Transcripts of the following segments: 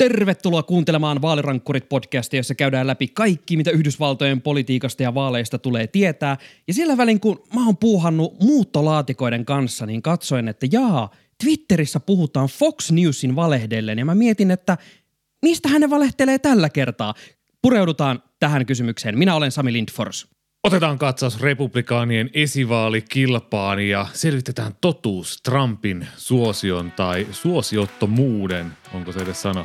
Tervetuloa kuuntelemaan Vaalirankkurit-podcastia, jossa käydään läpi kaikki, mitä Yhdysvaltojen politiikasta ja vaaleista tulee tietää. Ja sillä välin, kun mä oon puuhannut muuttolaatikoiden kanssa, niin katsoin, että jaa, Twitterissä puhutaan Fox Newsin valehdellen. Ja mä mietin, että mistä hän valehtelee tällä kertaa? Pureudutaan tähän kysymykseen. Minä olen Sami Lindfors. Otetaan katsaus republikaanien esivaalikilpaan ja selvitetään totuus Trumpin suosion tai suosiottomuuden, onko se edes sana,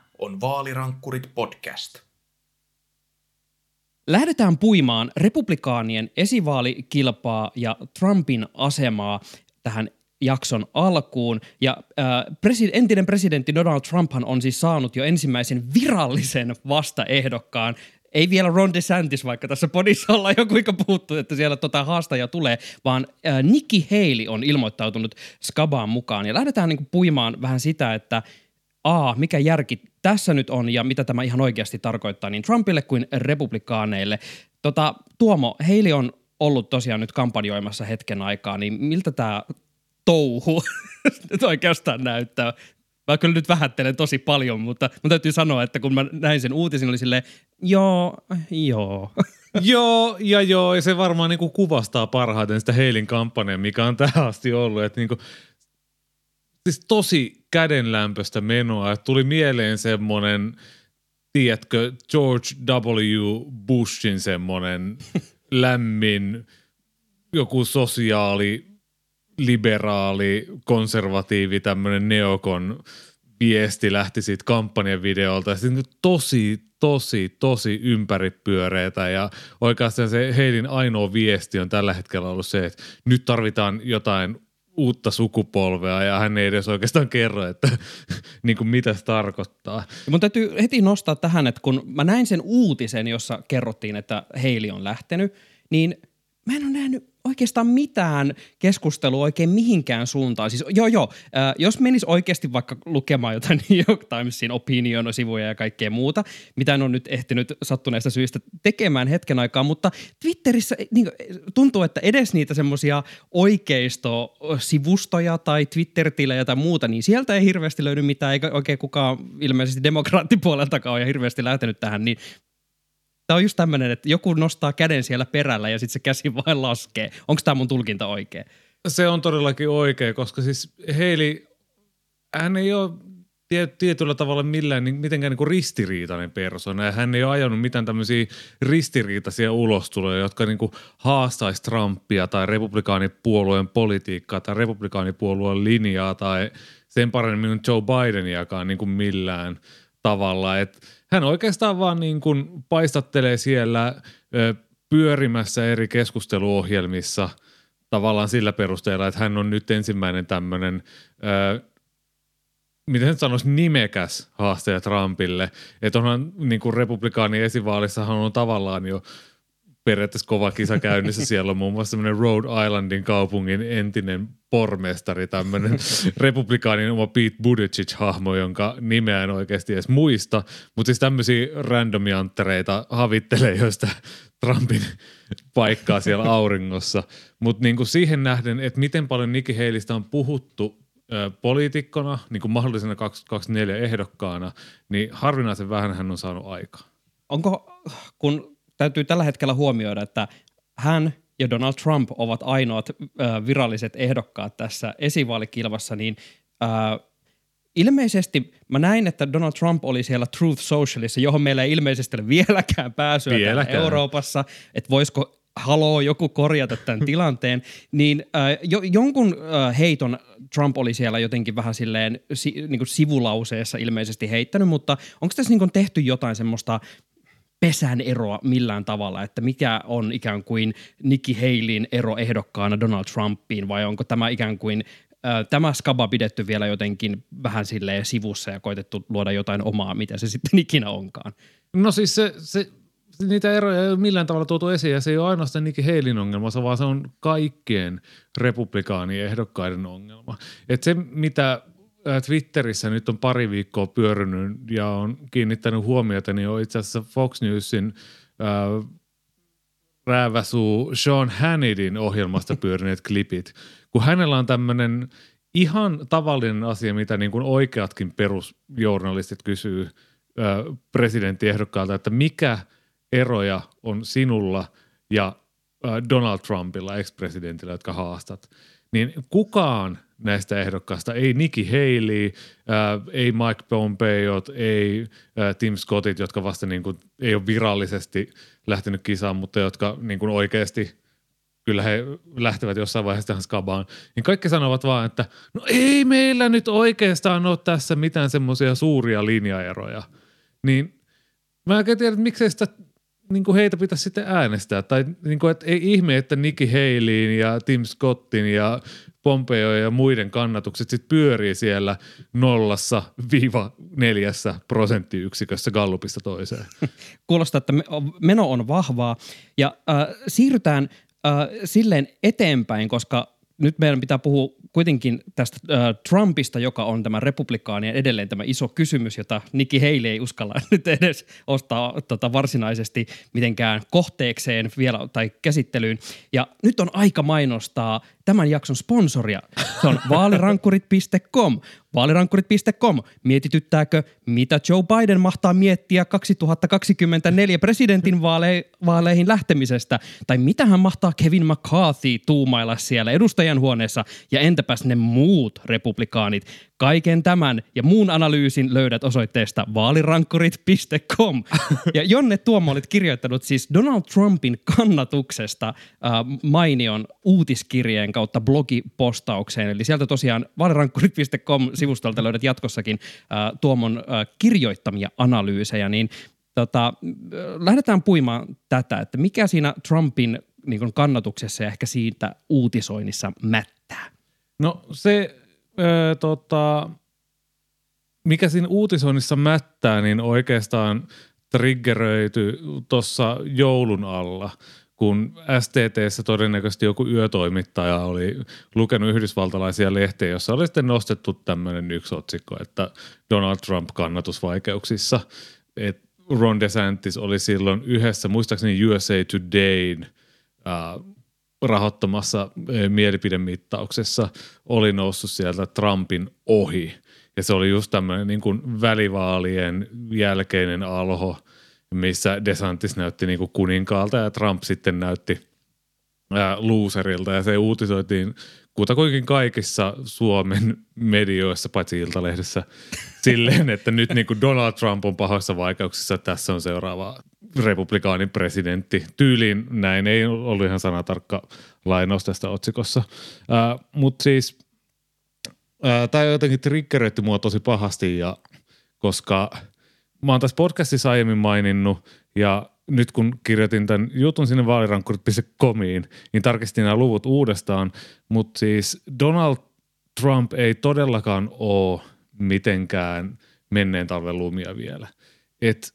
on Vaalirankkurit podcast. Lähdetään puimaan republikaanien esivaalikilpaa ja Trumpin asemaa tähän jakson alkuun. Ja äh, presi- entinen presidentti Donald Trumphan on siis saanut jo ensimmäisen virallisen vastaehdokkaan ei vielä Ron DeSantis, vaikka tässä podissa ollaan jo kuinka puhuttu, että siellä tota haastaja tulee, vaan äh, Nikki Haley on ilmoittautunut Skabaan mukaan. Ja lähdetään niin puimaan vähän sitä, että A, mikä järki tässä nyt on ja mitä tämä ihan oikeasti tarkoittaa niin Trumpille kuin republikaaneille. Tota, Tuomo, Haley on ollut tosiaan nyt kampanjoimassa hetken aikaa, niin miltä tämä touhu nyt oikeastaan näyttää? Mä kyllä nyt vähättelen tosi paljon, mutta mun täytyy sanoa, että kun mä näin sen uutisin, oli silleen, joo, joo. joo, ja joo, ja se varmaan niinku kuvastaa parhaiten sitä Heilin kampanjaa, mikä on tähän asti ollut. Että niinku, siis tosi kädenlämpöistä menoa. Tuli mieleen semmoinen, tiedätkö, George W. Bushin semmoinen lämmin joku sosiaali liberaali, konservatiivi, tämmöinen neokon viesti lähti siitä kampanjan videolta. Sitten tosi, tosi, tosi ympäripyöreitä ja oikeastaan se Heilin ainoa viesti on tällä hetkellä ollut se, että nyt tarvitaan jotain uutta sukupolvea ja hän ei edes oikeastaan kerro, että niin kuin mitä se tarkoittaa. Mun täytyy heti nostaa tähän, että kun mä näin sen uutisen, jossa kerrottiin, että Heili on lähtenyt, niin mä en ole nähnyt oikeastaan mitään keskustelua oikein mihinkään suuntaan. Siis joo joo, äh, jos menis oikeasti vaikka lukemaan jotain New York Timesin opinion-sivuja ja kaikkea muuta, mitä en ole nyt ehtinyt sattuneesta syystä tekemään hetken aikaa, mutta Twitterissä niin tuntuu, että edes niitä semmoisia oikeisto-sivustoja tai Twitter-tilejä tai muuta, niin sieltä ei hirveästi löydy mitään, eikä oikein kukaan ilmeisesti demokraattipuoleltakaan ole hirveästi lähtenyt tähän, niin Tämä on just tämmöinen, että joku nostaa käden siellä perällä ja sitten se käsi vain laskee. Onko tämä mun tulkinta oikein? Se on todellakin oikein, koska siis Heili, hän ei ole tietyllä tavalla millään niin, mitenkään niin ristiriitainen persona. Ja hän ei ole ajanut mitään tämmöisiä ristiriitaisia ulostuloja, jotka niin kuin haastaisi Trumpia tai republikaanipuolueen politiikkaa tai republikaanipuolueen linjaa tai sen paremmin Joe Bideniakaan niin kuin millään tavalla. Että hän oikeastaan vaan niin kuin paistattelee siellä pyörimässä eri keskusteluohjelmissa tavallaan sillä perusteella, että hän on nyt ensimmäinen tämmöinen, miten sanoisi, nimekäs haastaja Trumpille. Että onhan niin kuin republikaanin esivaalissahan on tavallaan jo periaatteessa kova kisa käynnissä. Siellä on muun muassa semmoinen Rhode Islandin kaupungin entinen pormestari, tämmöinen republikaanin oma Pete Buttigieg-hahmo, jonka nimeä en oikeasti edes muista. Mutta siis tämmöisiä randomianttereita havittelee, joista Trumpin paikkaa siellä auringossa. Mutta niinku siihen nähden, että miten paljon Nikki Haleystä on puhuttu poliitikkona, niin kuin mahdollisena 2024 ehdokkaana, niin harvinaisen vähän hän on saanut aikaa. Onko, kun täytyy tällä hetkellä huomioida, että hän ja Donald Trump ovat ainoat äh, viralliset ehdokkaat tässä esivaalikilvassa, niin äh, ilmeisesti mä näin, että Donald Trump oli siellä Truth Socialissa, johon meillä ei ilmeisesti ole vieläkään pääsyä vieläkään. Euroopassa, että voisiko haloo joku korjata tämän tilanteen, niin äh, jo, jonkun äh, heiton Trump oli siellä jotenkin vähän silleen si, niin kuin sivulauseessa ilmeisesti heittänyt, mutta onko tässä niin kuin tehty jotain semmoista pesän eroa millään tavalla, että mikä on ikään kuin Nikki Haleyin ero ehdokkaana Donald Trumpiin vai onko tämä ikään kuin tämä skaba pidetty vielä jotenkin vähän silleen sivussa ja koitettu luoda jotain omaa, mitä se sitten ikinä onkaan. No siis se, se, niitä eroja ei ole millään tavalla tuotu esiin ja se ei ole ainoastaan Nikki Halin ongelma, vaan se on kaikkien republikaaniehdokkaiden ongelma. Et se, mitä Twitterissä nyt on pari viikkoa pyörinyt ja on kiinnittänyt huomiota, niin on itse asiassa Fox Newsin äh, rääväsuu Sean Hannidin ohjelmasta pyörineet klipit, kun hänellä on tämmöinen ihan tavallinen asia, mitä niin kuin oikeatkin perusjournalistit kysyy äh, presidenttiehdokkaalta, että mikä eroja on sinulla ja äh, Donald Trumpilla, ex-presidentillä, jotka haastat, niin kukaan – näistä ehdokkaista. Ei Nikki Haley, äh, ei Mike Pompeo, ei äh, Tim Scottit, jotka vasta niin kuin, ei ole virallisesti lähtenyt kisaan, mutta jotka niin kuin oikeasti kyllä he lähtevät jossain vaiheessa tähän skabaan, niin kaikki sanovat vaan, että no ei meillä nyt oikeastaan ole tässä mitään semmoisia suuria linjaeroja. Niin mä en tiedä, että miksei sitä niin kuin heitä pitäisi sitten äänestää. Tai niin kuin, että ei ihme, että Nikki Haleyin ja Tim Scottin ja Pompeo ja muiden kannatukset sitten pyörii siellä nollassa viiva neljässä prosenttiyksikössä Gallupista toiseen. Kuulostaa, että meno on vahvaa ja äh, siirrytään äh, silleen eteenpäin, koska nyt meidän pitää puhua kuitenkin tästä äh, Trumpista, joka on tämä republikaanien edelleen tämä iso kysymys, jota Nikki Haley ei uskalla nyt edes ostaa tota, varsinaisesti mitenkään kohteekseen vielä tai käsittelyyn. Ja nyt on aika mainostaa tämän jakson sponsoria. Se on vaalirankkurit.com. Vaalirankkurit.com. Mietityttääkö, mitä Joe Biden mahtaa miettiä 2024 presidentin vaale- vaaleihin lähtemisestä? Tai mitä hän mahtaa Kevin McCarthy tuumailla siellä edustajan huoneessa? Ja entäpäs ne muut republikaanit? Kaiken tämän ja muun analyysin löydät osoitteesta vaalirankkurit.com. Ja Jonne Tuomo olit kirjoittanut siis Donald Trumpin kannatuksesta äh, mainion uutiskirjeen kautta blogipostaukseen. Eli sieltä tosiaan vaalirankkurit.com-sivustolta löydät jatkossakin äh, Tuomon äh, kirjoittamia analyysejä. Niin tota, äh, lähdetään puimaan tätä, että mikä siinä Trumpin niin kannatuksessa ja ehkä siitä uutisoinnissa mättää? No se öö, tota, mikä siinä uutisoinnissa mättää, niin oikeastaan triggeröity tuossa joulun alla, kun STTssä todennäköisesti joku yötoimittaja oli lukenut yhdysvaltalaisia lehtiä, jossa oli sitten nostettu tämmöinen yksi otsikko, että Donald Trump kannatusvaikeuksissa. Et Ron DeSantis oli silloin yhdessä, muistaakseni USA Todayn äh, rahoittamassa mielipidemittauksessa oli noussut sieltä Trumpin ohi. Ja se oli just tämmöinen niin kuin välivaalien jälkeinen alho, missä DeSantis näytti niin kuin kuninkaalta ja Trump sitten näytti ää, loserilta. Ja se uutisoitiin kutakuinkin kaikissa Suomen medioissa, paitsi Iltalehdessä, silleen, että nyt niin kuin Donald Trump on pahoissa vaikeuksissa, tässä on seuraava republikaanin presidentti. Tyyliin näin ei ollut ihan sanatarkka lainaus tästä otsikossa. Mutta siis uh, tämä jotenkin triggeröitti mua tosi pahasti, ja, koska mä oon tässä podcastissa aiemmin maininnut, ja nyt kun kirjoitin tämän jutun sinne vaalirankkurit.comiin, niin tarkistin nämä luvut uudestaan, mutta siis Donald Trump ei todellakaan ole mitenkään menneen talven lumia vielä. Et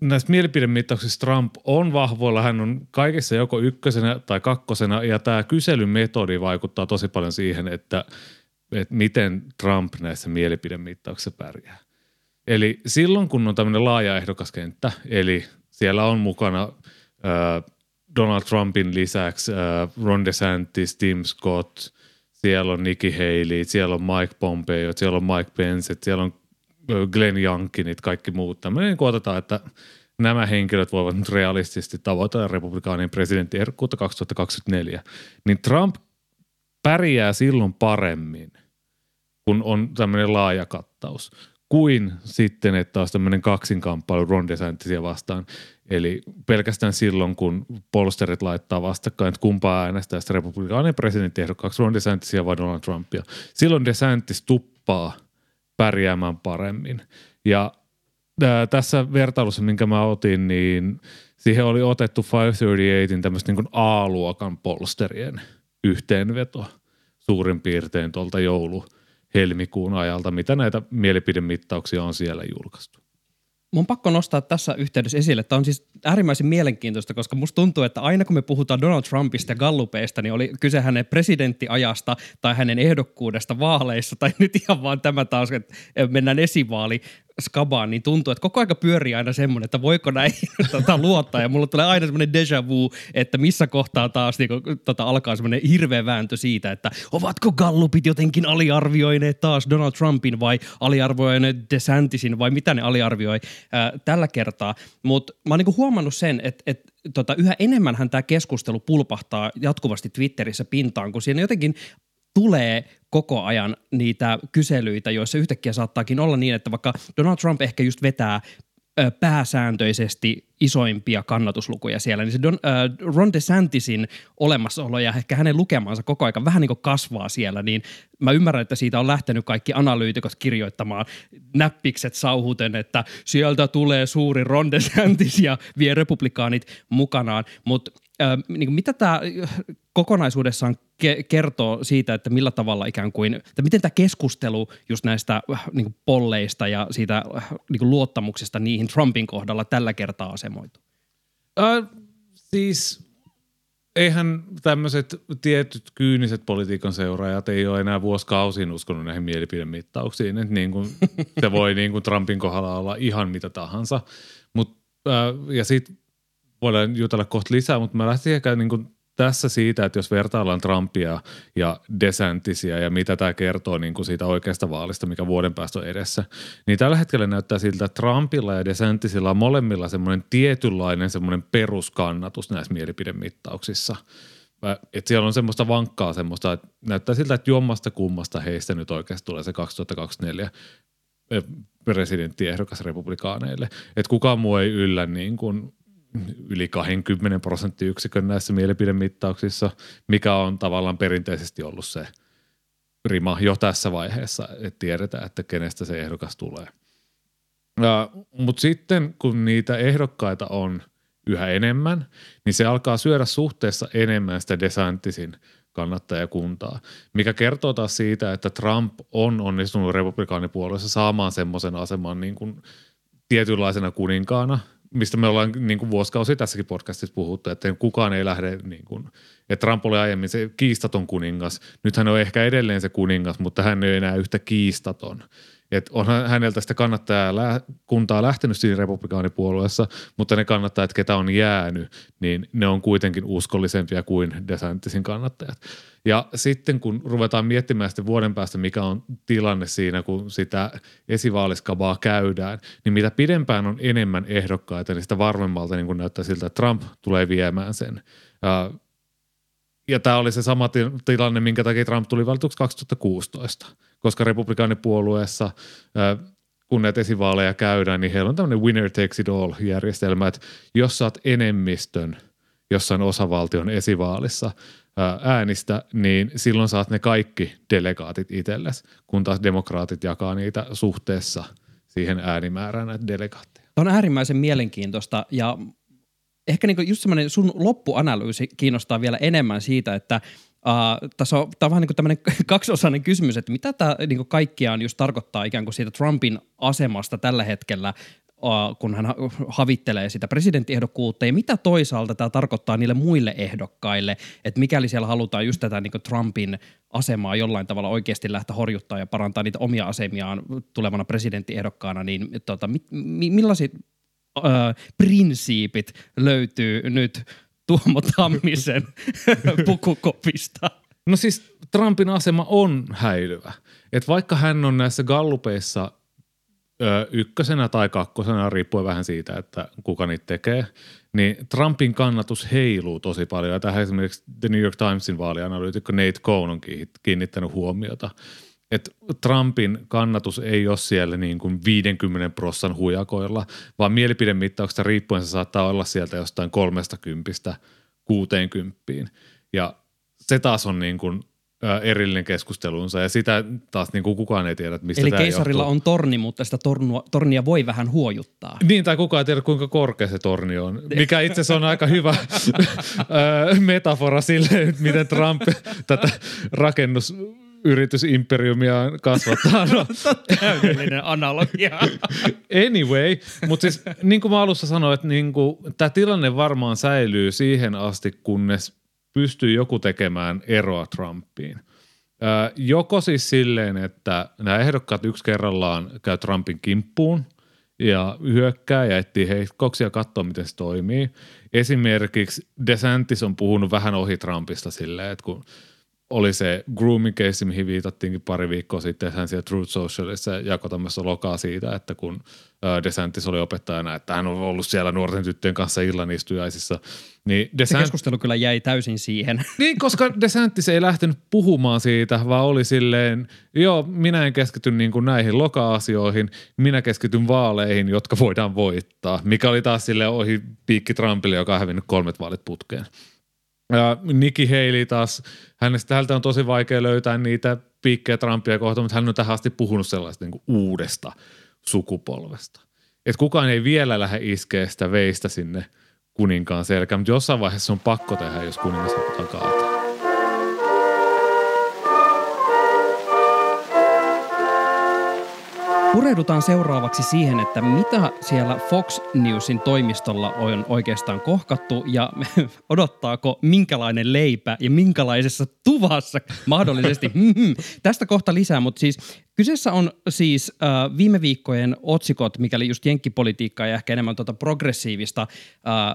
näissä mielipidemittauksissa Trump on vahvoilla, hän on kaikessa joko ykkösenä tai kakkosena ja tämä kyselymetodi vaikuttaa tosi paljon siihen, että, että miten Trump näissä mielipidemittauksissa pärjää. Eli silloin kun on tämmöinen laaja ehdokaskenttä, eli siellä on mukana äh, Donald Trumpin lisäksi äh, Ron DeSantis, Tim Scott, siellä on Nikki Haley, siellä on Mike Pompeo, siellä on Mike Pence, siellä on Glenn Youngkinit, kaikki muut. Tämmöinen niin otetaan, että nämä henkilöt voivat nyt realistisesti tavoitella republikaanin presidenttiehdokkuutta 2024, niin Trump pärjää silloin paremmin, kun on tämmöinen laaja kattaus, kuin sitten, että olisi tämmöinen kaksinkamppailu Ron DeSantisia vastaan. Eli pelkästään silloin, kun polsterit laittaa vastakkain, että kumpaa äänestää sitä republikaanin presidenttiehdokkaaksi, Ron DeSantisia vai Donald Trumpia. Silloin DeSantis tuppaa pärjäämään paremmin. Ja ää, tässä vertailussa, minkä mä otin, niin siihen oli otettu 538 tämmöistä niin A-luokan polsterien yhteenveto suurin piirtein tuolta joulu helmikuun ajalta, mitä näitä mielipidemittauksia on siellä julkaistu. Mun pakko nostaa tässä yhteydessä esille, että on siis äärimmäisen mielenkiintoista, koska musta tuntuu, että aina kun me puhutaan Donald Trumpista ja gallupeista, niin oli kyse hänen presidenttiajasta tai hänen ehdokkuudesta vaaleissa, tai nyt ihan vaan tämä taas, että mennään esivaali skabaan, niin tuntuu, että koko aika pyörii aina semmoinen, että voiko näin tota, luottaa. Ja mulla tulee aina semmoinen deja vu, että missä kohtaa taas niin, tota, alkaa semmoinen hirveä vääntö siitä, että ovatko gallupit jotenkin aliarvioineet taas Donald Trumpin vai aliarvioineet DeSantisin vai mitä ne aliarvioi ää, tällä kertaa. Mutta mä oon niin huomannut sen, että, että tota, yhä enemmän tämä keskustelu pulpahtaa jatkuvasti Twitterissä pintaan, kun siinä jotenkin tulee koko ajan niitä kyselyitä, joissa yhtäkkiä saattaakin olla niin, että vaikka Donald Trump ehkä just vetää pääsääntöisesti isoimpia kannatuslukuja siellä, niin se Don, äh, Ron DeSantisin olemassaolo ja ehkä hänen lukemansa koko aika vähän niin kuin kasvaa siellä, niin mä ymmärrän, että siitä on lähtenyt kaikki analyytikot kirjoittamaan näppikset sauhuten, että sieltä tulee suuri Ron DeSantis ja vie republikaanit mukanaan, mutta äh, niin mitä tämä kokonaisuudessaan ke- kertoo siitä, että millä tavalla ikään kuin, että miten tämä keskustelu just näistä äh, niin kuin polleista ja siitä äh, niin kuin luottamuksesta niihin Trumpin kohdalla tällä kertaa asemoitu? Äh, siis eihän tämmöiset tietyt kyyniset politiikan seuraajat ei ole enää vuosikausiin uskonut näihin mielipidemittauksiin, että niin kuin, se voi niin kuin Trumpin kohdalla olla ihan mitä tahansa. Mut, äh, ja sitten voidaan jutella kohta lisää, mutta mä lähtisin ehkä niin kuin tässä siitä, että jos vertaillaan Trumpia ja DeSantisia ja mitä tämä kertoo niin kuin siitä oikeasta vaalista, mikä vuoden päästä on edessä, niin tällä hetkellä näyttää siltä, että Trumpilla ja DeSantisilla on molemmilla semmoinen tietynlainen semmoinen peruskannatus näissä mielipidemittauksissa. Että siellä on semmoista vankkaa semmoista, että näyttää siltä, että jommasta kummasta heistä nyt oikeasti tulee se 2024 presidenttiehdokas republikaaneille. Että kukaan muu ei yllä niin kuin yli 20 prosenttiyksikön näissä mielipidemittauksissa, mikä on tavallaan perinteisesti ollut se rima jo tässä vaiheessa, että tiedetään, että kenestä se ehdokas tulee. Mutta sitten kun niitä ehdokkaita on yhä enemmän, niin se alkaa syödä suhteessa enemmän sitä DeSantisin kannattajakuntaa, mikä kertoo taas siitä, että Trump on onnistunut republikaanipuolueessa saamaan semmoisen aseman niin kuin tietynlaisena kuninkaana – mistä me ollaan niin kuin vuosikausi tässäkin podcastissa puhuttu, että kukaan ei lähde, niin kuin, että Trump oli aiemmin se kiistaton kuningas. Nyt hän on ehkä edelleen se kuningas, mutta hän ei enää yhtä kiistaton. Että on häneltä sitä kannattaa kuntaa lähtenyt siinä republikaanipuolueessa, mutta ne kannattajat, ketä on jäänyt, niin ne on kuitenkin uskollisempia kuin DeSantisin kannattajat. Ja sitten kun ruvetaan miettimään sitten vuoden päästä, mikä on tilanne siinä, kun sitä esivaaliskabaa käydään, niin mitä pidempään on enemmän ehdokkaita, niin sitä varmemmalta niin kun näyttää siltä, että Trump tulee viemään sen. Ja, ja tämä oli se sama tilanne, minkä takia Trump tuli valituksi 2016, koska republikaanipuolueessa kun näitä esivaaleja käydään, niin heillä on tämmöinen winner takes it all järjestelmä, että jos saat enemmistön jossain osavaltion esivaalissa – äänistä, niin silloin saat ne kaikki delegaatit itsellesi, kun taas demokraatit jakaa niitä suhteessa siihen äänimäärään näitä delegaatteja. Tämä on äärimmäisen mielenkiintoista ja ehkä niin just semmoinen sun loppuanalyysi kiinnostaa vielä enemmän siitä, että Uh, tässä on, tämä on vähän niin tämmöinen kaksiosainen kysymys, että mitä tämä niin kaikkiaan just tarkoittaa ikään kuin siitä Trumpin asemasta tällä hetkellä kun hän havittelee sitä presidenttiehdokkuutta ja mitä toisaalta tämä tarkoittaa niille muille ehdokkaille, että mikäli siellä halutaan just tätä niin Trumpin asemaa jollain tavalla oikeasti lähteä horjuttaa ja parantaa niitä omia asemiaan tulevana presidenttiehdokkaana, niin tota, mi, mi, millaiset ö, prinsiipit löytyy nyt Tuomo Tammisen pukukopista? No siis Trumpin asema on häilyvä. Et vaikka hän on näissä gallupeissa – ö, ykkösenä tai kakkosena, riippuen vähän siitä, että kuka niitä tekee, niin Trumpin kannatus heiluu tosi paljon. Ja tähän esimerkiksi The New York Timesin vaalianalyytikko Nate Cohn on kiinnittänyt huomiota, että Trumpin kannatus ei ole siellä niin kuin 50 prossan hujakoilla, vaan mielipidemittauksesta riippuen se saattaa olla sieltä jostain 30 60. Ja se taas on niin kuin erillinen keskustelunsa ja sitä taas niin kuin kukaan ei tiedä, että mistä Eli tämä keisarilla johtuu. on torni, mutta sitä tornua, tornia voi vähän huojuttaa. Niin, tai kukaan ei tiedä, kuinka korkea se torni on, mikä itse asiassa on aika hyvä metafora sille, miten Trump tätä rakennusyritysimperiumia kasvattaa. No, Täydellinen analogia. Anyway, mutta siis niin kuin mä alussa sanoin, että niin kuin, tämä tilanne varmaan säilyy siihen asti, kunnes pystyy joku tekemään eroa Trumpiin. Joko siis silleen, että nämä ehdokkaat yksi kerrallaan käy Trumpin kimppuun ja hyökkää ja etsii heikkouksia ja katsoo, miten se toimii. Esimerkiksi DeSantis on puhunut vähän ohi Trumpista silleen, että kun oli se grooming case, mihin viitattiinkin pari viikkoa sitten, hän siellä Truth Socialissa jakoi tämmöistä lokaa siitä, että kun DeSantis oli opettajana, että hän on ollut siellä nuorten tyttöjen kanssa illanistujaisissa, niin Se DeSantis, keskustelu kyllä jäi täysin siihen. niin, koska DeSantis ei lähtenyt puhumaan siitä, vaan oli silleen, joo, minä en keskity niin kuin näihin loka-asioihin, minä keskityn vaaleihin, jotka voidaan voittaa, mikä oli taas sille ohi piikki Trumpille, joka on hävinnyt kolmet vaalit putkeen. Ja Nikki Haley taas, hänestä häneltä on tosi vaikea löytää niitä piikkejä Trumpia kohtaan, mutta hän on tähän asti puhunut sellaista niin uudesta sukupolvesta. Että kukaan ei vielä lähde iskeä sitä veistä sinne kuninkaan selkään, mutta jossain vaiheessa on pakko tehdä, jos kuningas halutaan kaataa. Pureudutaan seuraavaksi siihen, että mitä siellä Fox Newsin toimistolla on oikeastaan kohkattu ja odottaako minkälainen leipä ja minkälaisessa tuvassa mahdollisesti. Mhm. Tästä kohta lisää, mutta siis kyseessä on siis äh, viime viikkojen otsikot, mikäli just jenkkipolitiikkaa ja ehkä enemmän tuota progressiivista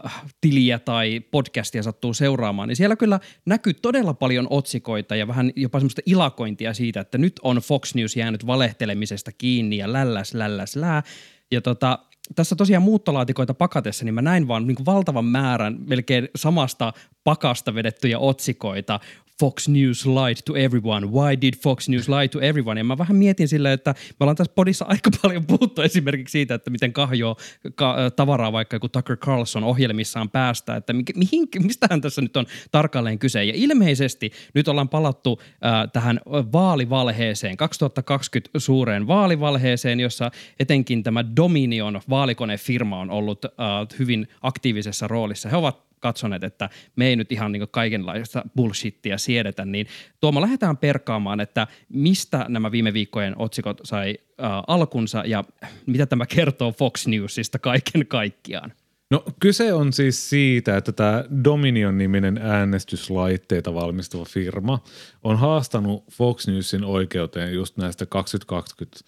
äh, tiliä tai podcastia sattuu seuraamaan, niin siellä kyllä näkyy todella paljon otsikoita ja vähän jopa semmoista ilakointia siitä, että nyt on Fox News jäänyt valehtelemisesta kiinni ja lälläs, lälläs, lää. Ja tota, tässä tosiaan muuttolaatikoita pakatessa, niin mä näin vaan niin valtavan määrän melkein samasta pakasta vedettyjä otsikoita. Fox News lied to everyone. Why did Fox News lie to everyone? Ja mä vähän mietin silleen, että me ollaan tässä podissa aika paljon puhuttu esimerkiksi siitä, että miten kahjoa ka- tavaraa vaikka joku Tucker Carlson ohjelmissaan päästä, että mihin, mihin, mistähän tässä nyt on tarkalleen kyse. Ja ilmeisesti nyt ollaan palattu äh, tähän vaalivalheeseen, 2020 suureen vaalivalheeseen, jossa etenkin tämä Dominion vaalikonefirma on ollut äh, hyvin aktiivisessa roolissa. He ovat katsoneet, että me ei nyt ihan niin kaikenlaista bullshittia siedetä, niin Tuomo, lähdetään perkaamaan, että mistä nämä viime viikkojen otsikot sai äh, alkunsa ja mitä tämä kertoo Fox Newsista kaiken kaikkiaan. No kyse on siis siitä, että tämä Dominion-niminen äänestyslaitteita valmistava firma on haastanut Fox Newsin oikeuteen just näistä 2020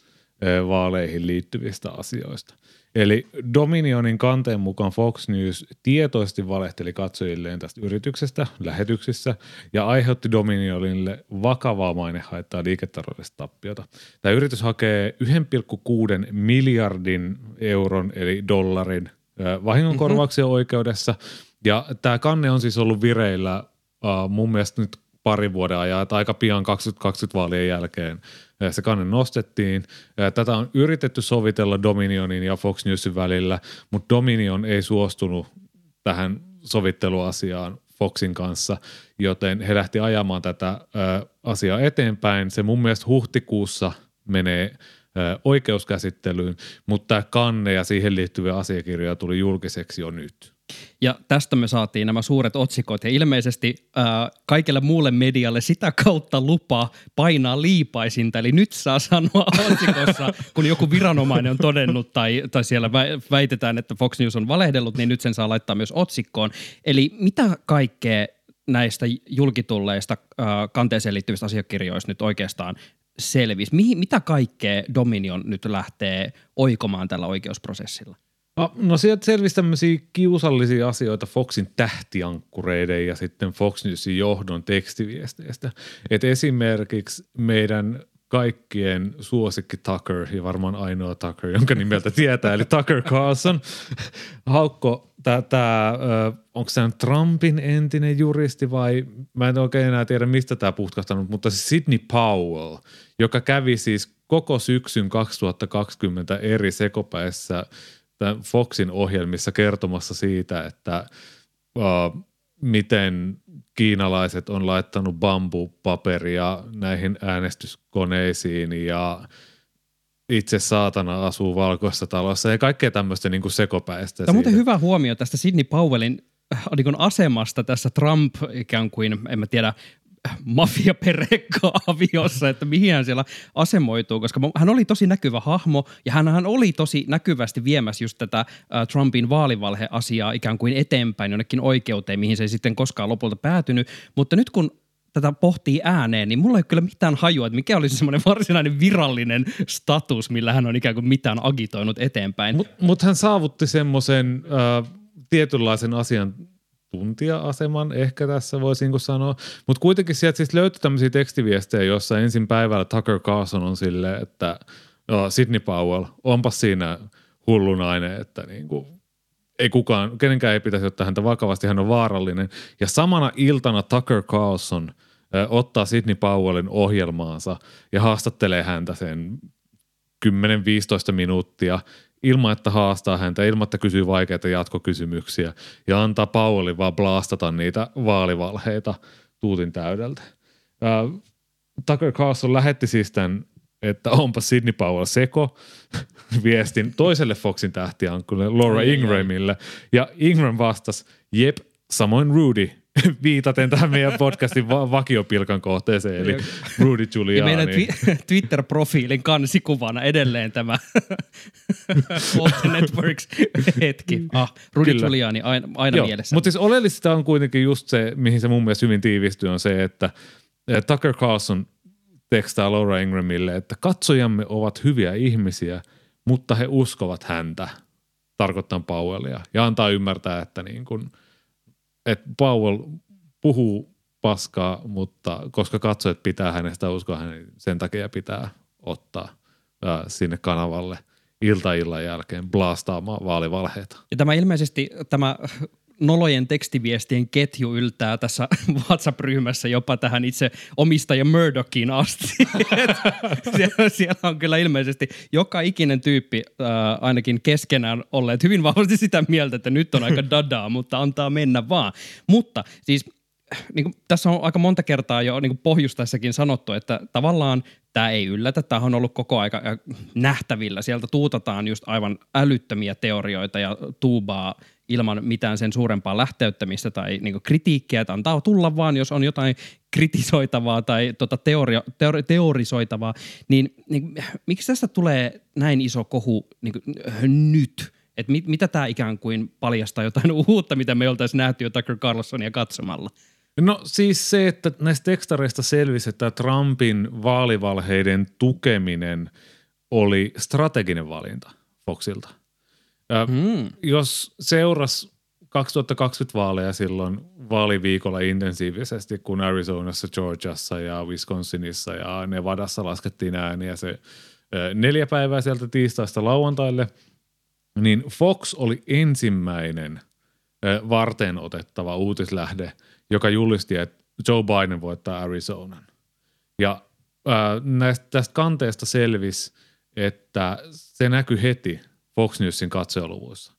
vaaleihin liittyvistä asioista. Eli Dominionin kanteen mukaan Fox News tietoisesti valehteli katsojilleen tästä yrityksestä lähetyksissä ja aiheutti Dominionille vakavaa mainehaittaa liiketaloudellista tappiota. Tämä yritys hakee 1,6 miljardin euron eli dollarin vahingonkorvauksia mm-hmm. oikeudessa ja tämä kanne on siis ollut vireillä uh, mun mielestä nyt pari vuoden ajan, että aika pian 2020 vaalien jälkeen se kanne nostettiin. Tätä on yritetty sovitella Dominionin ja Fox Newsin välillä, mutta Dominion ei suostunut tähän sovitteluasiaan Foxin kanssa, joten he lähti ajamaan tätä asiaa eteenpäin. Se mun mielestä huhtikuussa menee oikeuskäsittelyyn, mutta tämä kanne ja siihen liittyviä asiakirjoja tuli julkiseksi jo nyt. Ja tästä me saatiin nämä suuret otsikot ja ilmeisesti ää, kaikelle muulle medialle sitä kautta lupa painaa liipaisinta. Eli nyt saa sanoa otsikossa, kun joku viranomainen on todennut tai, tai siellä väitetään, että Fox News on valehdellut, niin nyt sen saa laittaa myös otsikkoon. Eli mitä kaikkea näistä julkitulleista ää, kanteeseen liittyvistä asiakirjoista nyt oikeastaan selvisi? Mihin, mitä kaikkea Dominion nyt lähtee oikomaan tällä oikeusprosessilla? No, no sieltä selvisi tämmöisiä kiusallisia asioita Foxin tähtiankkureiden ja sitten Fox Newsin johdon tekstiviesteistä. Et esimerkiksi meidän kaikkien suosikki Tucker, ja varmaan ainoa Tucker, jonka nimeltä tietää, eli Tucker Carlson, haukko tätä, onko se Trumpin entinen juristi vai, mä en oikein enää tiedä mistä tämä putkahtanut, mutta se Sidney Powell, joka kävi siis koko syksyn 2020 eri sekopäissä – Foxin ohjelmissa kertomassa siitä, että uh, miten kiinalaiset on laittanut bambupaperia näihin äänestyskoneisiin ja itse saatana asuu valkoisessa talossa ja kaikkea tämmöistä niin kuin sekopäistä. Tämä on muuten hyvä huomio tästä Sidney Powellin äh, niin asemasta tässä Trump ikään kuin, en mä tiedä, mafiaperhekaaviossa, että mihin hän siellä asemoituu, koska hän oli tosi näkyvä hahmo ja hän oli tosi näkyvästi viemässä just tätä Trumpin vaalivalhe-asiaa ikään kuin eteenpäin jonnekin oikeuteen, mihin se ei sitten koskaan lopulta päätynyt. Mutta nyt kun tätä pohtii ääneen, niin mulla ei ole kyllä mitään hajua, että mikä olisi semmoinen varsinainen virallinen status, millä hän on ikään kuin mitään agitoinut eteenpäin. Mutta mut hän saavutti semmoisen äh, tietynlaisen asiantuntija-aseman, ehkä tässä voisin sanoa. Mutta kuitenkin sieltä siis löytyi tämmöisiä tekstiviestejä, jossa ensin päivällä Tucker Carlson on silleen, että joo, Sidney Powell, onpas siinä hullu nainen, että niinku, ei kukaan, kenenkään ei pitäisi ottaa häntä vakavasti, hän on vaarallinen. Ja samana iltana Tucker Carlson ö, ottaa Sidney Powellin ohjelmaansa ja haastattelee häntä sen 10-15 minuuttia ilman, että haastaa häntä, ilman, että kysyy vaikeita jatkokysymyksiä ja antaa Powellin vaan blastata niitä vaalivalheita tuutin täydeltä. Ää, Tucker Carlson lähetti siis tämän, että onpa Sidney Powell seko viestin toiselle Foxin tähtiankkulle Laura Ingramille. Ja Ingram vastasi, jep, samoin Rudy, viitaten tähän meidän podcastin va- vakiopilkan kohteeseen, eli Rudy Ja Giuliani. meidän twi- Twitter-profiilin kansikuvana edelleen tämä All the Networks hetki. Ah, Rudy Kyllä. Giuliani aina, aina Joo, mielessä. Mutta siis oleellista on kuitenkin just se, mihin se mun mielestä hyvin tiivistyy, on se, että eh, Tucker Carlson tekstaa Laura Ingramille, että katsojamme ovat hyviä ihmisiä, mutta he uskovat häntä, tarkoittaa Powellia, ja antaa ymmärtää, että, niin kun, että Powell puhuu paskaa, mutta koska katsojat pitää hänestä uskoa niin sen takia pitää ottaa ää, sinne kanavalle ilta-illan jälkeen blastaamaan vaalivalheita. Ja tämä ilmeisesti tämä nolojen tekstiviestien ketju yltää tässä WhatsApp-ryhmässä jopa tähän itse omistaja Murdochin asti. Siellä, siellä on kyllä ilmeisesti joka ikinen tyyppi äh, ainakin keskenään olleet hyvin vahvasti sitä mieltä, että nyt on aika dadaa, mutta antaa mennä vaan. Mutta siis niin kuin, tässä on aika monta kertaa jo niin pohjustaessakin sanottu, että tavallaan tämä ei yllätä. Tämä on ollut koko aika äh, nähtävillä. Sieltä tuutataan just aivan älyttömiä teorioita ja tuubaa ilman mitään sen suurempaa lähteyttämistä tai niin kritiikkiä, että antaa tulla vaan, jos on jotain kritisoitavaa tai tota teoria, teori, teorisoitavaa, niin, niin miksi tästä tulee näin iso kohu niin kuin, nyt? Että mit, mitä tämä ikään kuin paljastaa jotain uutta, mitä me oltaisiin nähty jo Tucker Carlsonia katsomalla? No siis se, että näistä tekstareista selvisi, että Trumpin vaalivalheiden tukeminen oli strateginen valinta Foxilta. Ja Mm. Jos seuras 2020 vaaleja silloin vaaliviikolla intensiivisesti, kun Arizonassa, Georgiassa ja Wisconsinissa ja Nevadassa laskettiin ääniä se neljä päivää sieltä tiistaista lauantaille, niin Fox oli ensimmäinen varten otettava uutislähde, joka julisti, että Joe Biden voittaa Arizonan. Ja ää, näistä, tästä kanteesta selvisi, että se näkyi heti Fox Newsin katsojaluvuissa.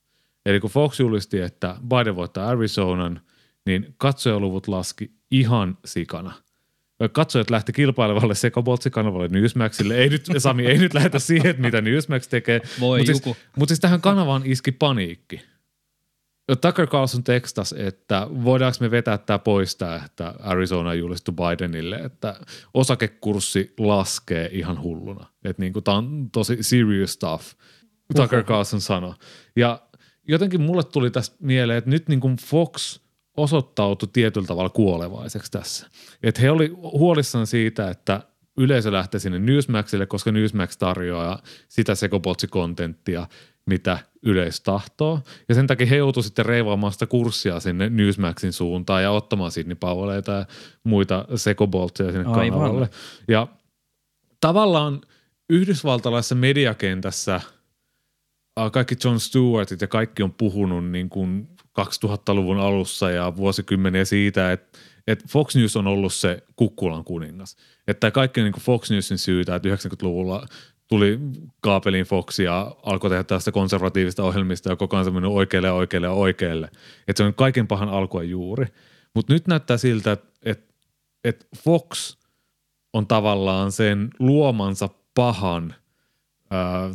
Eli kun Fox julisti, että Biden voittaa Arizonan, niin katsojaluvut laski ihan sikana. Katsojat lähti kilpailevalle Sekoboltsi-kanavalle Newsmaxille. Ei nyt, Sami, ei nyt lähetä siihen, että mitä Newsmax tekee. Mutta siis, mut siis tähän kanavaan iski paniikki. Tucker Carlson tekstas, että voidaanko me vetää tämä pois tämä, että Arizona julistu Bidenille, että osakekurssi laskee ihan hulluna. Että niinku tämä on tosi serious stuff, Tucker Carlson sanoi. Ja jotenkin mulle tuli tästä mieleen, että nyt niinku Fox osoittautui tietyllä tavalla kuolevaiseksi tässä. Että he oli huolissaan siitä, että yleisö lähtee sinne Newsmaxille, koska Newsmax tarjoaa sitä sekopotsi-kontenttia, mitä yleisö tahtoo. Ja sen takia he joutuivat sitten reivaamaan sitä kurssia sinne Newsmaxin suuntaan ja ottamaan Sidney Powelleita ja muita sekoboltseja sinne Aivan. kanavalle. Ja tavallaan yhdysvaltalaisessa mediakentässä kaikki John Stewartit ja kaikki on puhunut niin kuin 2000-luvun alussa ja vuosikymmeniä siitä, että että Fox News on ollut se kukkulan kuningas. Että kaikki on niin kuin Fox Newsin syytä, että 90-luvulla tuli kaapeliin Fox ja alkoi tehdä tästä konservatiivista ohjelmista ja koko ajan se oikealle ja oikealle ja oikealle. Että se on kaiken pahan alkua juuri. Mutta nyt näyttää siltä, että et, et Fox on tavallaan sen luomansa pahan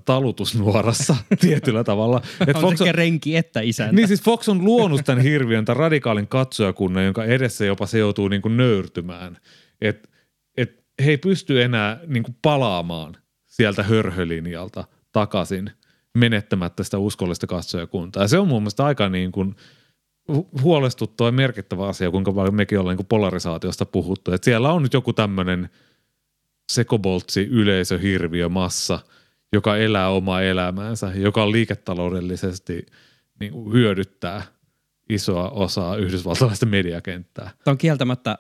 talutusnuorassa tietyllä tavalla. Et on Fox sekä on, renki että isäntä. Niin siis Fox on luonut tämän hirviön, tämän radikaalin katsojakunnan, jonka edessä jopa se joutuu niin kuin nöyrtymään. Että et he ei pysty enää niin kuin palaamaan sieltä hörhölinjalta takaisin menettämättä sitä uskollista katsojakuntaa. Ja se on mun mielestä aika niin kuin huolestuttava ja merkittävä asia, kuinka paljon mekin ollaan niin kuin polarisaatiosta puhuttu. Et siellä on nyt joku tämmöinen sekoboltsi yleisöhirviö massa, joka elää omaa elämäänsä, joka liiketaloudellisesti niin kuin hyödyttää isoa osaa yhdysvaltalaista mediakenttää. Tämä on kieltämättä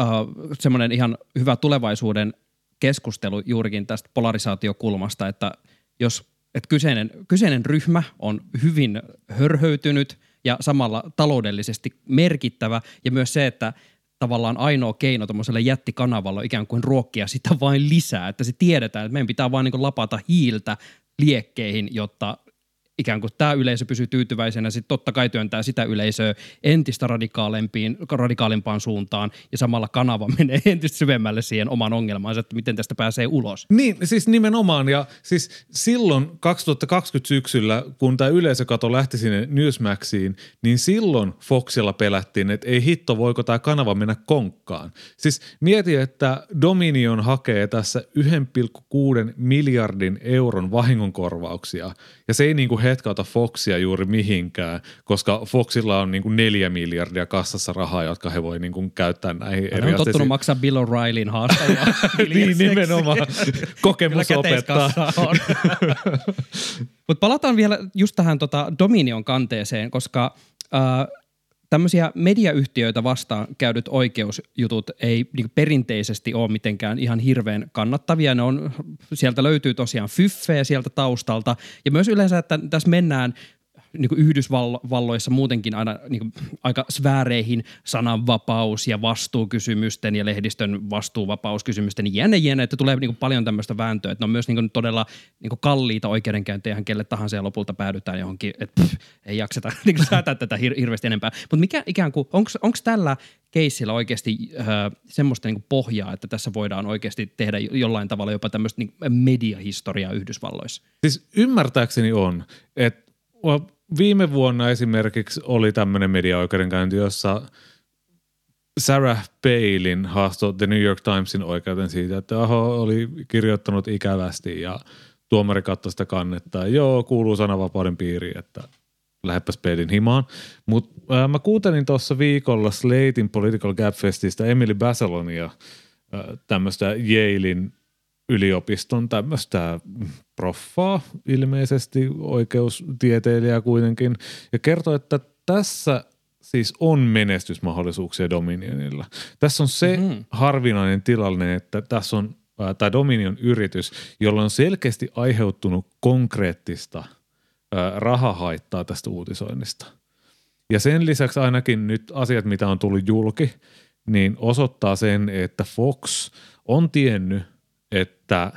uh, semmoinen ihan hyvä tulevaisuuden keskustelu juurikin tästä polarisaatiokulmasta, että jos että kyseinen, kyseinen ryhmä on hyvin hörhöytynyt ja samalla taloudellisesti merkittävä ja myös se, että tavallaan ainoa keino tuommoiselle jättikanavalla on ikään kuin ruokkia sitä vain lisää, että se tiedetään, että meidän pitää vain niin lapata hiiltä liekkeihin, jotta ikään kuin tämä yleisö pysyy tyytyväisenä, sitten totta kai työntää sitä yleisöä entistä radikaalimpaan suuntaan ja samalla kanava menee entistä syvemmälle siihen oman ongelmaansa, että miten tästä pääsee ulos. Niin, siis nimenomaan ja siis silloin 2020 syksyllä, kun tämä yleisökato lähti sinne Newsmaxiin, niin silloin Foxilla pelättiin, että ei hitto, voiko tämä kanava mennä konkkaan. Siis mieti, että Dominion hakee tässä 1,6 miljardin euron vahingonkorvauksia ja se ei niin kuin hetkauta Foxia juuri mihinkään, koska Foxilla on niin kuin neljä miljardia kassassa rahaa, jotka he voi niin kuin käyttää näihin eri on tottunut maksaa Bill O'Reillyn haastajia. niin, nimenomaan. Kokemus opettaa. Mutta palataan vielä just tähän tota Dominion kanteeseen, koska äh, tämmöisiä mediayhtiöitä vastaan käydyt oikeusjutut ei niin perinteisesti ole mitenkään ihan hirveän kannattavia. Ne on, sieltä löytyy tosiaan fyffejä sieltä taustalta ja myös yleensä, että tässä mennään niin kuin Yhdysvalloissa muutenkin aina niin kuin aika sfääreihin sananvapaus ja vastuukysymysten ja lehdistön vastuuvapauskysymysten jänne jänne, että tulee niin kuin paljon tämmöistä vääntöä, että ne on myös niin kuin todella niin kuin kalliita oikeudenkäyntejä kelle tahansa ja lopulta päädytään johonkin, että pff, ei jakseta niin kuin säätää tätä hir- hirveästi enempää. Mutta mikä ikään kuin, onko tällä keissillä oikeasti äh, semmoista niin pohjaa, että tässä voidaan oikeasti tehdä jollain tavalla jopa tämmöistä niin mediahistoriaa Yhdysvalloissa? Siis ymmärtääkseni on, että viime vuonna esimerkiksi oli tämmöinen mediaoikeudenkäynti, jossa Sarah Palin haastoi The New York Timesin oikeuden siitä, että Aho oli kirjoittanut ikävästi ja tuomari katsoi sitä kannetta. Joo, kuuluu sananvapauden piiriin, että lähepäs Palin himaan. Mutta äh, mä kuuntelin tuossa viikolla Slatein Political Gap Festistä Emily Baselonia, äh, tämmöistä Yalein yliopiston tämmöistä proffaa, ilmeisesti oikeustieteilijää kuitenkin, ja kertoi, että tässä siis on menestysmahdollisuuksia Dominionilla. Tässä on se mm-hmm. harvinainen tilanne, että tässä on tämä Dominion yritys, jolla on selkeästi aiheuttunut konkreettista ää, rahahaittaa tästä uutisoinnista. Ja sen lisäksi ainakin nyt asiat, mitä on tullut julki, niin osoittaa sen, että Fox on tiennyt, että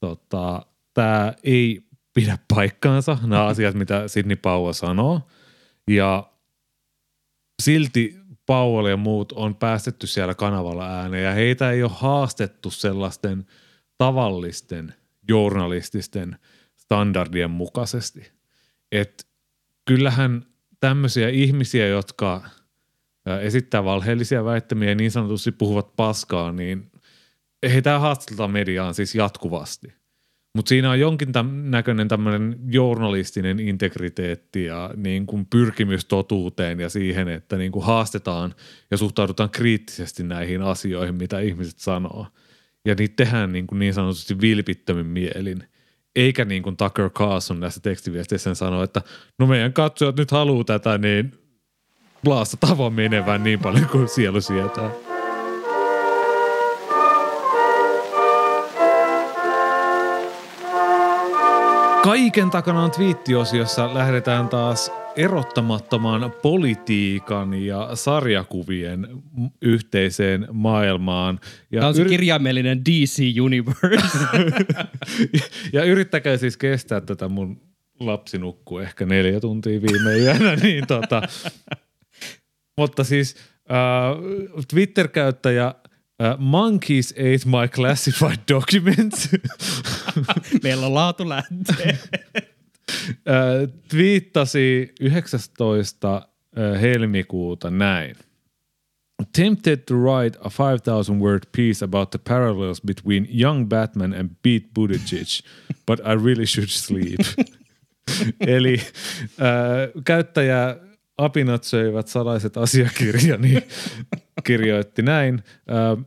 tota, tämä ei pidä paikkaansa, nämä asiat, mitä Sidney Powell sanoo. Ja silti Powell ja muut on päästetty siellä kanavalla ääneen ja heitä ei ole haastettu sellaisten tavallisten journalististen standardien mukaisesti. Et kyllähän tämmöisiä ihmisiä, jotka esittää valheellisia väittämiä ja niin sanotusti puhuvat paskaa, niin heitä haastatellaan mediaan siis jatkuvasti. Mutta siinä on jonkin täm, näköinen tämmöinen journalistinen integriteetti ja niin kuin pyrkimys totuuteen ja siihen, että niin kuin haastetaan ja suhtaudutaan kriittisesti näihin asioihin, mitä ihmiset sanoo. Ja niitä tehdään niin, kuin niin sanotusti vilpittömin mielin. Eikä niin kuin Tucker Carlson näissä tekstiviesteissä sanoo, että no meidän katsojat nyt haluaa tätä, niin blaasta tavoin menevän niin paljon kuin sielu sietää. Kaiken takana on twiittiosiossa lähdetään taas erottamattoman politiikan ja sarjakuvien yhteiseen maailmaan. Ja Tämä on se yri- kirjaimellinen DC Universe. ja yrittäkää siis kestää tätä mun lapsi nukkuu ehkä neljä tuntia viime yönä, niin tota, mutta siis Uh, Twitter-käyttäjä uh, Monkeys ate my classified documents. Meillä on laatu lähtee. uh, twiittasi 19. helmikuuta näin. Tempted to write a 5,000 word piece about the parallels between young Batman and Pete Buttigieg, but I really should sleep. Eli äh, käyttäjä apinat söivät salaiset asiakirjani kirjoitti näin. Äh,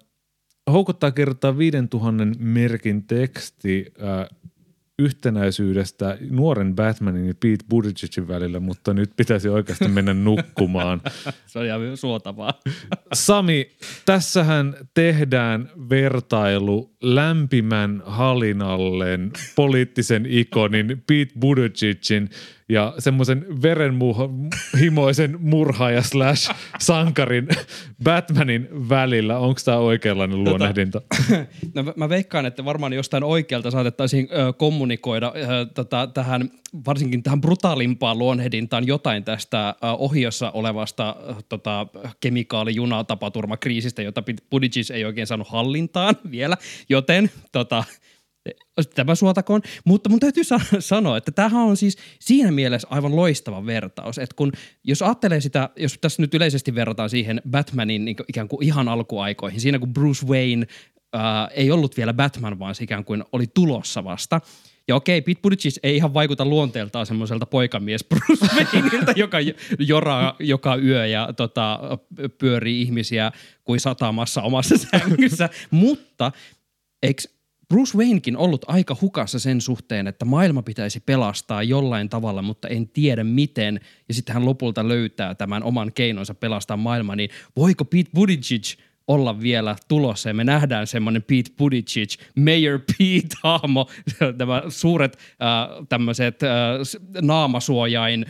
houkuttaa kertaa 5000 merkin teksti äh, yhtenäisyydestä nuoren Batmanin ja Pete Buttigiegin välillä, mutta nyt pitäisi oikeasti mennä nukkumaan. Se on ihan suotavaa. Sami, tässähän tehdään vertailu lämpimän halinallen poliittisen ikonin Pete Buttigiegin ja semmoisen verenhimoisen murhaaja slash sankarin Batmanin välillä. Onko tämä oikeanlainen Tota, luonnehdinta? No mä- veikkaan, että varmaan jostain oikealta saatettaisiin ö, kommunikoida ö, tota, tähän, varsinkin tähän brutaalimpaan luonnehdintaan jotain tästä ö, ohiossa olevasta ö, tota, kemikaalijunatapaturmakriisistä, jota Buttigieg ei oikein saanut hallintaan vielä, joten tota, tämä suotakoon. Mutta mun täytyy sa- sanoa, että tämähän on siis siinä mielessä aivan loistava vertaus, että kun jos ajattelee sitä, jos tässä nyt yleisesti verrataan siihen Batmanin niin ikään kuin ihan alkuaikoihin, siinä kun Bruce Wayne ää, ei ollut vielä Batman, vaan se ikään kuin oli tulossa vasta. Ja okei, Pete Buttigieg ei ihan vaikuta luonteeltaan semmoiselta poikamies Bruce Wayneilta, joka joraa joka yö ja tota, pyörii ihmisiä kuin satamassa omassa sängyssä. Mutta eikö Bruce Waynekin ollut aika hukassa sen suhteen, että maailma pitäisi pelastaa jollain tavalla, mutta en tiedä miten. Ja sitten hän lopulta löytää tämän oman keinonsa pelastaa maailma, niin voiko Pete Buttigieg olla vielä tulossa ja me nähdään semmoinen Pete Buttigieg, Mayor Pete-hahmo, nämä suuret äh, tämmöiset äh, naamasuojain,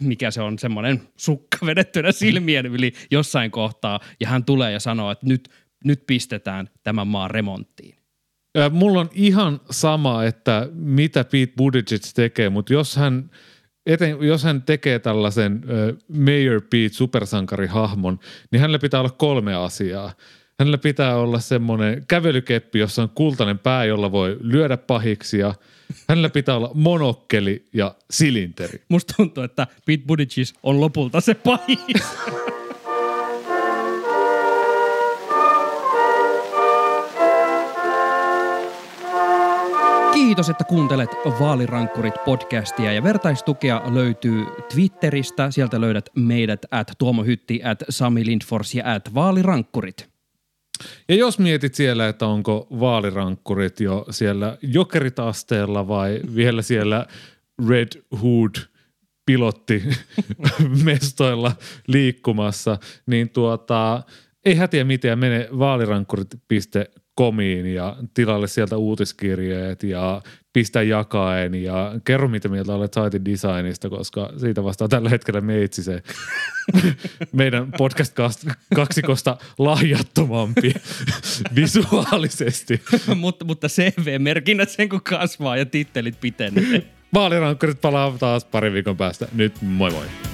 mikä se on, semmoinen sukka vedettynä silmien yli jossain kohtaa ja hän tulee ja sanoo, että nyt, nyt pistetään tämän maan remonttiin. Mulla on ihan sama, että mitä Pete Buttigieg tekee, mutta jos hän, eten, jos hän tekee tällaisen ö, Mayor Pete supersankarihahmon, niin hänellä pitää olla kolme asiaa. Hänellä pitää olla semmoinen kävelykeppi, jossa on kultainen pää, jolla voi lyödä pahiksia. Hänellä pitää olla monokkeli ja silinteri. Musta tuntuu, että Pete Buttigieg on lopulta se pahis. Kiitos, että kuuntelet Vaalirankkurit podcastia ja vertaistukea löytyy Twitteristä. Sieltä löydät meidät at Tuomo Hytti, at Sami Lindfors ja at Vaalirankkurit. Ja jos mietit siellä, että onko vaalirankkurit jo siellä jokeritasteella vai vielä siellä Red Hood pilotti mestoilla liikkumassa, niin tuota, ei hätiä mitään, mene vaalirankkurit.comiin ja tilalle sieltä uutiskirjeet ja pistä jakaen ja kerro mitä mieltä olet saitin designista, koska siitä vastaa tällä hetkellä meitsi se meidän podcast-kaksikosta lahjattomampi visuaalisesti. mutta, mutta CV-merkinnät sen kun kasvaa ja tittelit pitenee. Vaalirankkurit palaa taas pari viikon päästä. Nyt moi moi.